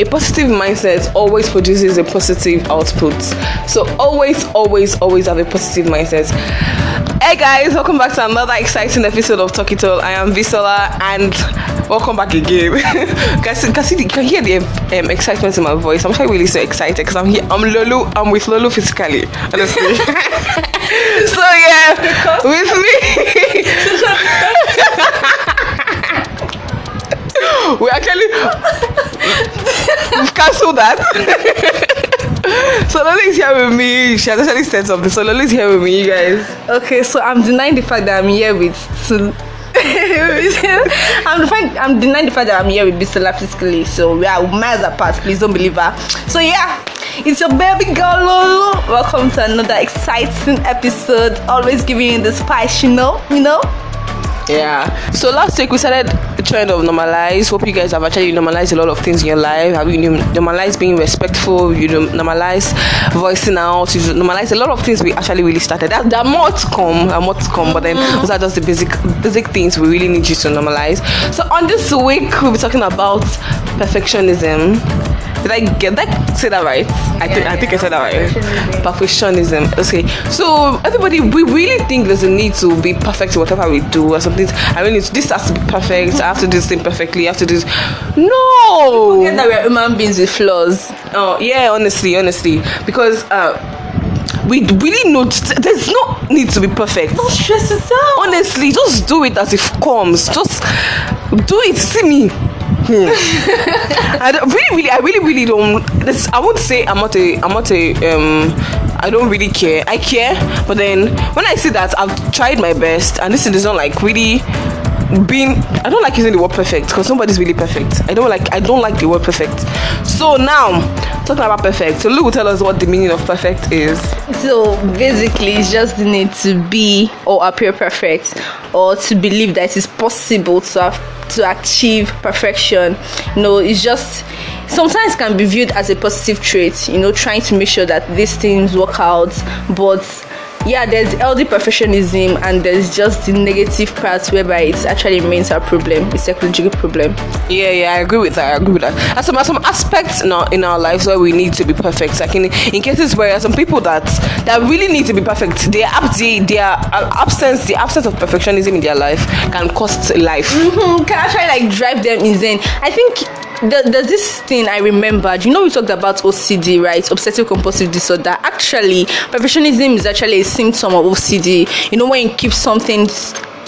a positive mindset always produces a positive output. So always, always, always have a positive mindset. Hey guys, welcome back to another exciting episode of Talk It All. I am Bisola and welcome back again. you can, see the, you can hear the um, excitement in my voice. I'm actually really so excited because I'm here. I'm Lolo. I'm with Lolo physically, honestly. so yeah, with me. we actually we've cancelled that. so Lolo is here with me. She has actually said something. So Lolo is here with me, you guys. Okay, so I'm denying the fact that I'm here with. Sul- I'm, denying, I'm denying the fact that I'm here with Bisola physically, so we are miles apart. Please don't believe her. So yeah, it's your baby girl Lolo. Welcome to another exciting episode. Always giving you the spice, you know, you know. Yeah. So last week we started the trend of normalize. Hope you guys have actually normalized a lot of things in your life. Have you normalized being respectful? You normalize voicing out. You normalize a lot of things. We actually really started. There, there are more to come. There are more to come. But then mm-hmm. those are just the basic basic things we really need you to normalize. So on this week we'll be talking about perfectionism. Did I get that? Say that right? I think I think I said that right. Perfectionism. Okay. So everybody, we really think there's a need to be perfect in whatever we do or something. I mean, this has to be perfect. I have to do this thing perfectly. I have to do this. No. Forget that we're human beings with flaws. Oh yeah, honestly, honestly, because uh, we really know there's no need to be perfect. Don't stress yourself. Honestly, just do it as it comes. Just do it. See me. I don't, really, really, I really, really don't. This, I won't say I'm not a, I'm not a, um, I don't really care. I care, but then when I see that I've tried my best and this is not like really being I don't like using the word perfect because nobody's really perfect. I don't like I don't like the word perfect. So now talking about perfect. So Lou will tell us what the meaning of perfect is. So basically it's just the need to be or appear perfect or to believe that it is possible to have to achieve perfection. You know, it's just sometimes can be viewed as a positive trait, you know, trying to make sure that these things work out, but yeah, there's healthy perfectionism and there's just the negative part whereby it actually a problem, a psychological problem. Yeah, yeah, I agree with that. I agree with that. And some some aspects in our in our lives where we need to be perfect. Like in, in cases where some people that that really need to be perfect, their the their absence, the absence of perfectionism in their life can cost life. Mm-hmm, can actually like drive them insane. I think there's this thing I remembered. You know, we talked about OCD, right? Obsessive compulsive disorder. Actually, perfectionism is actually a symptom of OCD. You know, when you keep something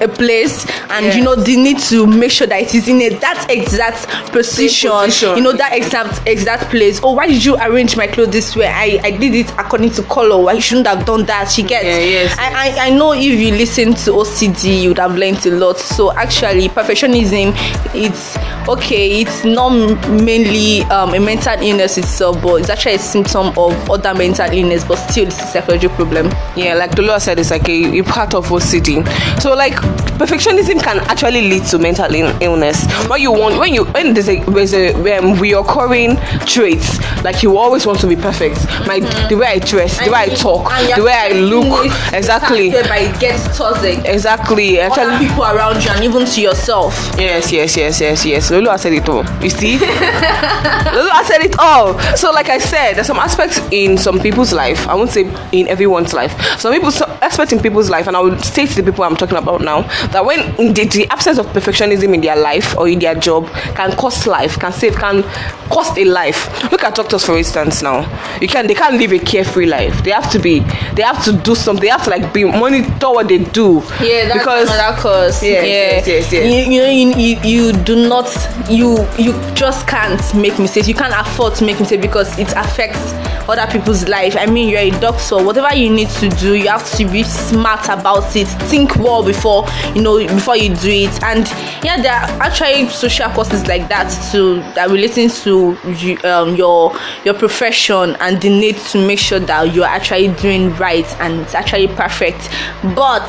a place and yes. you know they need to make sure that it is in a that exact position, position. you know that exact exact place. Oh why did you arrange my clothes this way? I i did it according to color. Why you shouldn't have done that? She gets yeah, yes, I, yes. I i know if you listen to ocd you would have learned a lot. So actually perfectionism it's okay. It's not mainly um, a mental illness itself but it's actually a symptom of other mental illness but still it's a psychological problem. Yeah like the law said it's like a, a part of ocd so like perfectionism can actually lead to mental illness. What you want when you when there's a there's a um, reoccurring traits like you always want to be perfect. My mm. the way I dress, the way I talk, the way I look, exactly. Whereby it gets toxic. Exactly. Other people around you and even to yourself. Yes, yes, yes, yes, yes. Lulu has said it all. You see, Lulu has said it all. So like I said, there's some aspects in some people's life. I won't say in everyone's life. Some people some aspects in people's life, and I will state the people I'm talking about now that when the, the absence of perfectionism in their life or in their job can cost life, can save, can cost a life. Look at doctors for instance now. You can they can't live a carefree life. They have to be they have to do something. They have to like be monitor what they do. Yeah, that's because, another cause. Yes, yeah, yes, yes, yes. You, you know you, you, you do not you you just can't make mistakes. You can't afford to make mistakes because it affects other people's life. I mean, you're a doctor. Whatever you need to do, you have to be smart about it. Think well before you know before you do it. And yeah, there are actually social courses like that too that relating to um, your your profession and the need to make sure that you're actually doing right and it's actually perfect. But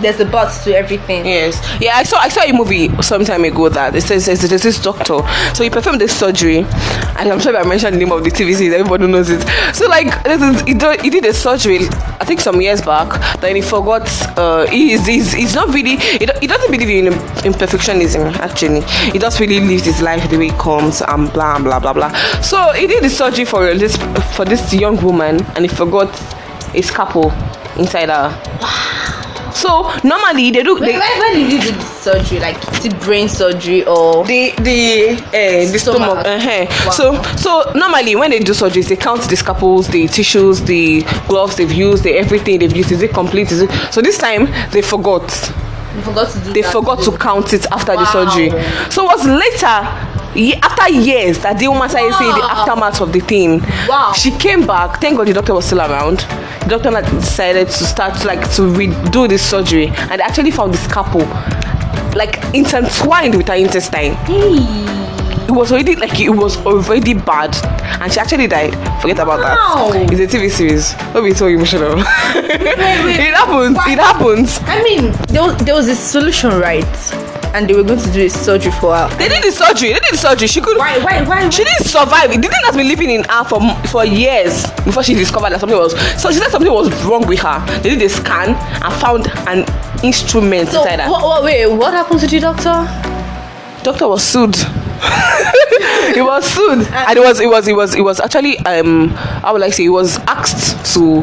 there's a but to everything. Yes. Yeah, I saw I saw a movie some time ago that it says, says there's this doctor. So he performed this surgery, and I'm sure I mentioned the name of the TV series, everybody knows it. So like is, he, do, he did a surgery, I think some years back. Then he forgot. Uh, he's, he's he's not really. He, do- he doesn't believe in imperfectionism. Actually, he just really lives his life the way it comes and blah blah blah blah. So he did the surgery for this for this young woman, and he forgot a scalpel inside her. So normally they do. They, did you do the surgery? Like is it brain surgery or the the uh, the stomach. Stomach. uh Wow. So so normally when they do surgeries, they count the scalpels, the tissues, the gloves they've used, the everything they've used. Is it complete? Is it? So this time they forgot. you forgot to do They forgot to count it after the surgery. So it was later. After years, that the woman started saying the aftermath of the thing. Wow. She came back. Thank God the doctor was still around. The doctor decided to start like to redo the surgery, and they actually found the scalpel like intertwined with her intestine it was already like it was already bad and she actually died forget about Wow. that it's a tv series don't be so emotional wait. it happens Why? it happens I mean, there was, there was a solution, right? And they were going to do a surgery for her. they did the surgery they did the surgery she could Why? Why? Why? she didn't survive the thing has been living in her for for years before she discovered that something was so she said something was wrong with her they did a scan and found an instrument So, inside her what, what, wait, what happened to the doctor? doctor was sued he was sued and it was it was it was it was actually um how would i say he was asked to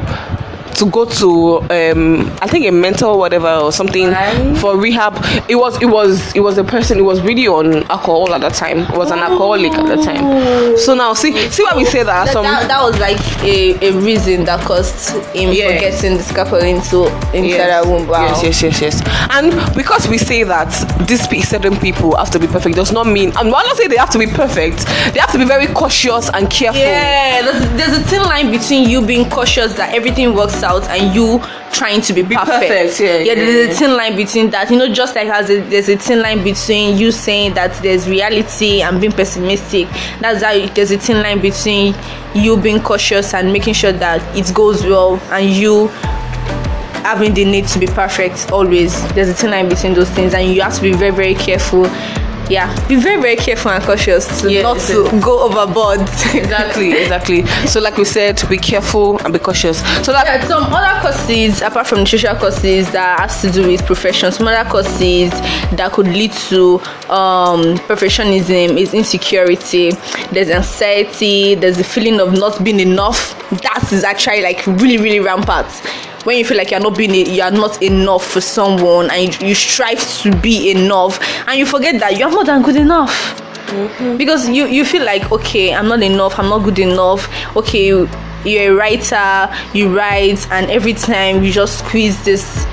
to go to um i think a mental whatever or something Right. for rehab it was it was it was a person it was really on alcohol at that time it was an alcoholic at the time so now see see why we say that That, some that, that was like a, a reason that caused him Yeah. forgetting the scalpel into inside Yes. womb. Wow. Yes, yes, yes, yes. And because we say that these certain people have to be perfect, does not mean. And while I say they have to be perfect, they have to be very cautious and careful. Yeah, there's, there's a thin line between you being cautious that everything works out and you trying to be, perfect. perfect, yeah, yeah. yeah, There's a thin line between that. You know, just like as a, there's a thin line between you saying that there's reality and being pessimistic. That's how you- there's a thin line between you being cautious and making sure that it goes well and you having the need to be perfect always there's a thin line between those things and you have to be very very careful yeah. Be very very careful and cautious to Yes, not to go overboard. Exactly, exactly. So, like we said, be careful and be cautious. So that Yeah, some other courses apart from nutritional courses that has to do with profession some other courses that could lead to um perfectionism is insecurity. There's anxiety there's the feeling of not being enough. That is actually like really really rampant when you feel like you're not being you are not enough for someone and you, you strive to be enough and you forget that you're more than good enough. Mm-hmm. Because you you feel like okay i'm not enough i'm not good enough. Okay you, you're a writer you write and every time you just squeeze this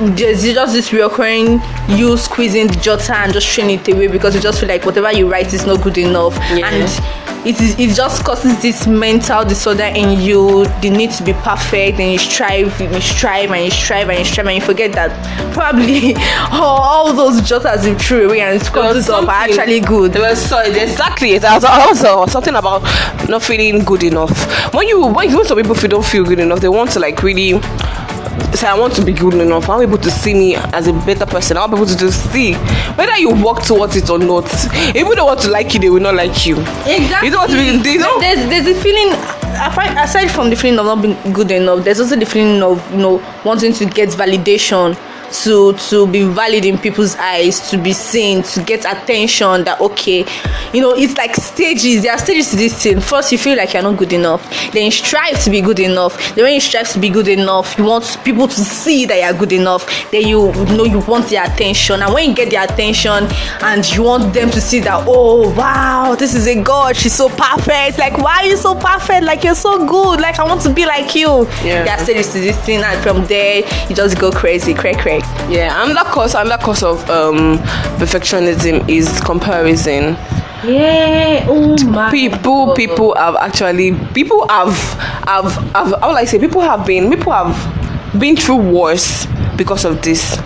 there's just this recurring you squeezing the jotter and just throwing it away because you just feel like whatever you write is not good enough. Yeah. and it is it just causes this mental disorder in you the need to be perfect and you strive and you strive and you strive and you strive and you forget that probably all, all those jotters you threw away and squeezed up are actually good There was so exactly. There was also something about not feeling good enough. When you when, when some people feel don't feel good enough, they want to like really say I want to be good enough. I want people to see me as a better person. I want people to just see whether you work towards it or not. If people don't want to like you, they will not like you. Exactly. You know what I mean? They don't. There's there's a feeling apart- aside from the feeling of not being good enough, there's also the feeling of you know wanting to get validation, to to be valid in people's eyes, to be seen, to get attention. That okay, you know it's like stages. There are stages to this thing. First, you feel like you're not good enough. Then you strive to be good enough. Then when you strive to be good enough, you want people to see that you're good enough. Then you know you want their attention, and when you get their attention, and you want them to see that oh wow, this is a god. She's so perfect. Like why are you so perfect? Like you're so good. Like I want to be like you. Yeah. There are stages to this thing, and from there you just go crazy, crack crack. Yeah, another cause, another cause of um, perfectionism is comparison. Yeah. Oh my. people God. people have actually people have have have how will I say people have been people have been through wars because of this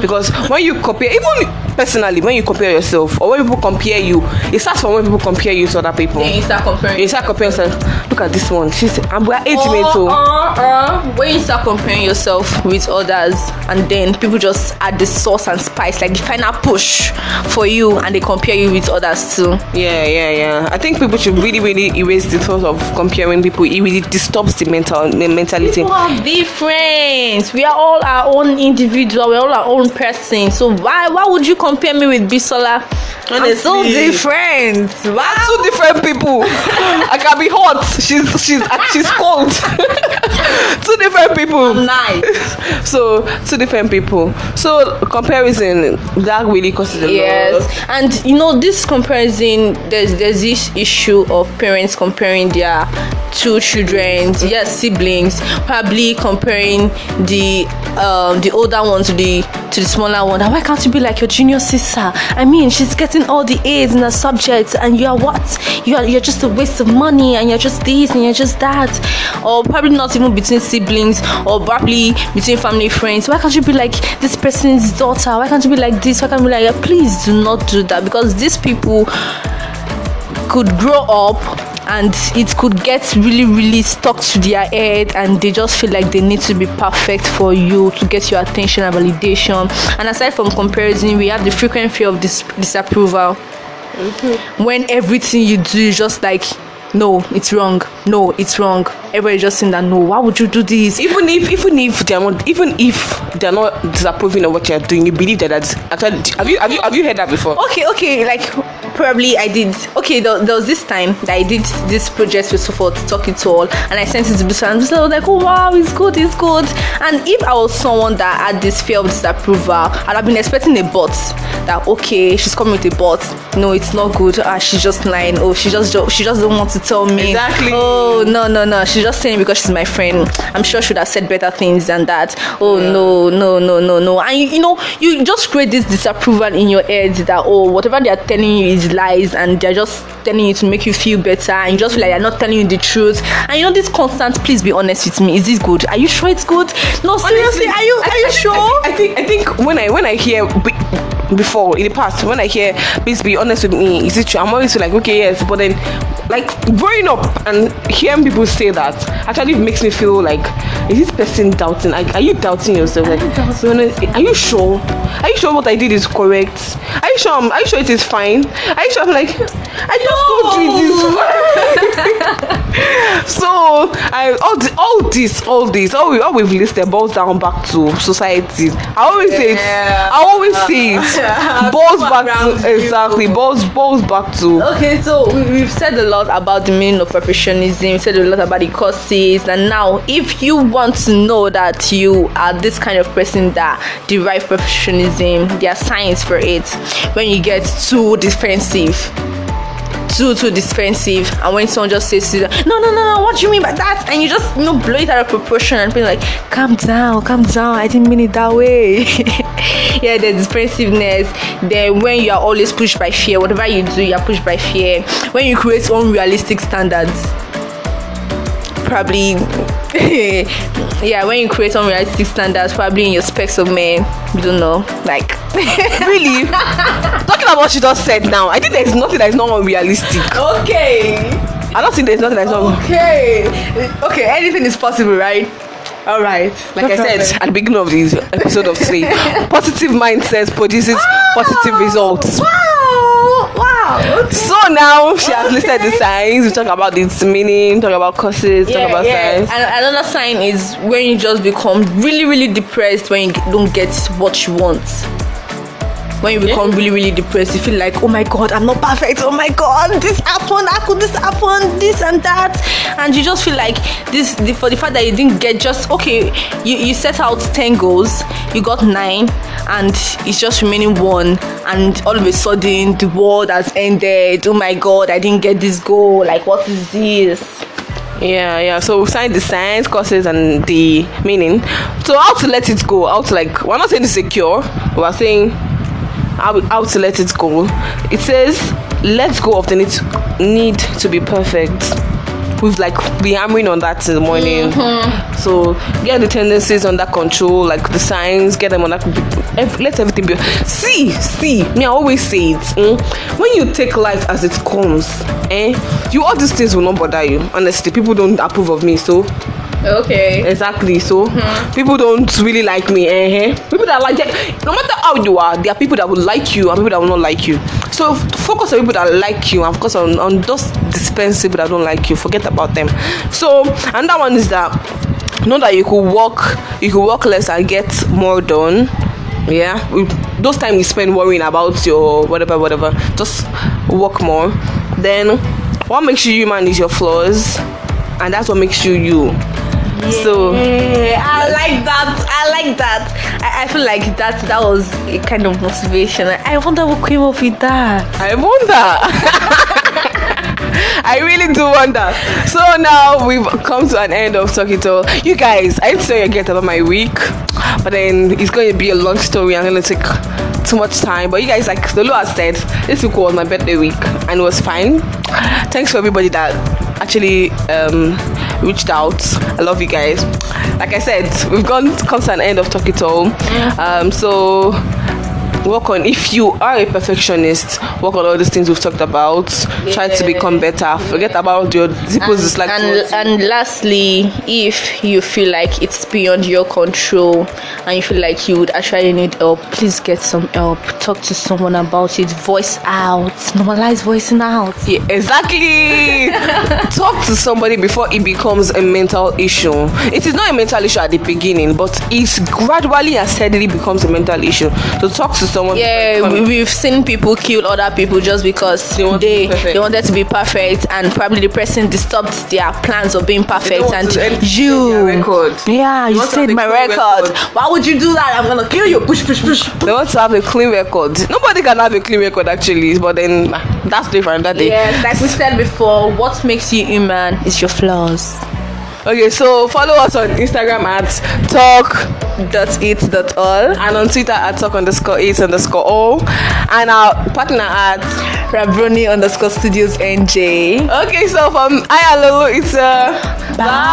because when you compare even personally when you compare yourself or when people compare you it starts from when people compare you to other people. Then you start comparing. you start comparing yourself. Look at this one. She's and we're age or, uh, mates or, oh or when you start comparing yourself with others and then people just add the sauce and spice like the final push for you and they compare you with others too. Yeah yeah yeah. I think people should really really erase the thought of comparing people. It really disturbs the mental the mentality. People are different. We are all our own individual. We're all our own person. So why why would you compare me with bisola i'm so different. Wow two different people. I can be hot. She's she's she's cold. Two different people. Nice. So two different people. So comparison that really causes a lot. Yes. And you know this comparison there's there's this issue of parents comparing their two children yes siblings probably comparing the um the older one to the to the smaller one. Why can't you be like your junior sister? I mean she's getting all the a's in her subjects and you are what? You are you're just a waste of money and you're just this and you're just that. Or probably not even between siblings or probably between family friends. Why can't you be like this person's daughter? Why can't you be like this? Why can't you be like please do not do that because these people could grow up and it could get really really stuck to their head and they just feel like they need to be perfect for you to get your attention and validation. And aside from comparison we have the frequent fear of dis- disapproval. Mm-hmm. When everything you do is just like no it's wrong no it's wrong. Everybody just saying that no why would you do this? Even if even if they're not even if they're not disapproving of what you're doing you believe that that's actually have you have you have you heard that before? Okay okay like probably i did okay there, there was this time that i did this project with support talking to all and i sent it to Bisa and Bisa was like oh wow it's good it's good. And if i was someone that had this fear of disapproval i'd have been expecting a bot that okay she's coming with a bot. no it's not good. Ah she's just lying. Oh she just she just don't want to tell me. Exactly. oh no no no. She's just saying because she's my friend. I'm sure she would have said better things than that. Oh no no no no no. And you, you know you just create this disapproval in your head that oh whatever they are telling you is lies and they're just telling you to make you feel better and you just feel like they're not telling you the truth. And you know this constant please be honest with me is this good? Are you sure it's good? No seriously are you are you sure I think I think when I when I hear before in the past when I hear please be honest with me is it true? I'm always like okay yes but then like growing up and hearing people say that actually it makes me feel like is this person doubting? Like are you doubting yourself? Like are you sure? Are you sure what I did is correct? Are you sure I'm, are you sure it is fine? Are you sure I'm like I just told you it is so I all the, all this all this all, we, all we've listed boils down back to society. I always say it. I always say it boils back to exactly boils boils back to Okay, so we, we've said a lot about the meaning of perfectionism, we said a lot about the causes, and now if you want to know that you are this kind of person that derive perfectionism, there are signs for it. When you get too defensive, too too defensive, and when someone just says to you, no no no no, what do you mean by that? And you just you know blow it out of proportion and be like, calm down, calm down, I didn't mean it that way. yeah, the defensiveness. Then when you are always pushed by fear, whatever you do, you are pushed by fear. When you create unrealistic standards, probably yeah, when you create unrealistic standards, probably in your specs of men, you don't know, like really talking about what you just said now I think there's nothing that is not unrealistic okay. I don't think there's nothing that's not Okay. Okay, anything is possible, right? All right. like I said at the beginning of this episode of today positive mindset produces positive results Wow. Wow. Okay. So now she has listed the signs. We talk about its meaning, talk about causes, talk about signs. And another sign is when you just become really, really depressed when you don't get what you want. When you become really, really depressed, you feel like, oh my god, I'm not perfect. Oh my god, this happened. How could this happen? This and that, and you just feel like this the, for the fact that you didn't get just okay. You you set out ten goals, you got nine, and it's just remaining one, and all of a sudden the world has ended. Oh my god, I didn't get this goal. Like, what is this? Yeah, yeah. So we signed the signs, causes, and the meaning. So how to let it go? How to like? We're not saying it's secure. We're saying how, how to let it go. It says let go of the need to, need to be perfect. we've like been hammering on that in the morning. So get the tendencies under control, like the signs, get them under. Let everything be. See, see. Me, I always say it. mm, when you take life as it comes, eh, you all these things will not bother you. Honestly, people don't approve of me, so Okay. exactly. So people don't really like me. Eh, people that like no matter how you are, there are people that will like you and people that will not like you. So focus on people that like you and focus on on those dispense people that don't like you. Forget about them. So another one is that know that you could work you could work less and get more done. Yeah, those time you spend worrying about your whatever, whatever, just work more. Then, what makes you human is your flaws, and that's what makes you you. So Yeah, I like that. I like that. I, I feel like that that was a kind of motivation. I wonder what came up with that. I wonder. I really do wonder. So now we've come to an end of Talking to you guys. I didn't say you get about my week, but then it's going to be a long story. I'm going to take too much time. But you guys, like Lolo has said, this week was my birthday week and it was fine. Thanks for everybody that actually um, reached out. I love you guys. Like I said, we've gone come to an end of Talking to. Um, so work on. If you are a perfectionist work on all these things we've talked about try to become better. Forget about your people's dislike and and lastly if you feel like it's beyond your control and you feel like you would actually need help please get some help. Talk to someone about it. Voice out. Normalize voicing out. Yeah, exactly. Talk to somebody before it becomes a mental issue. It is not a mental issue at the beginning, but it gradually and steadily becomes a mental issue. So talk to someone. yeah we, we've seen people kill other people just because They they want be they wanted to be perfect and probably the person disturbed their plans of being perfect and you record. yeah you said my record. record. why would you do that i'm gonna kill you push push push They want to have a clean record. Nobody can have a clean record actually, but then ah, that's different. That day. Yes, like we said before, what makes you human is your flaws. Okay, so follow us on Instagram at talk Dot it dot all. and on Twitter at talk underscore eight underscore all and our partner at Rabroni underscore studios NJ. Okay, so from I Lolo, it's a bye.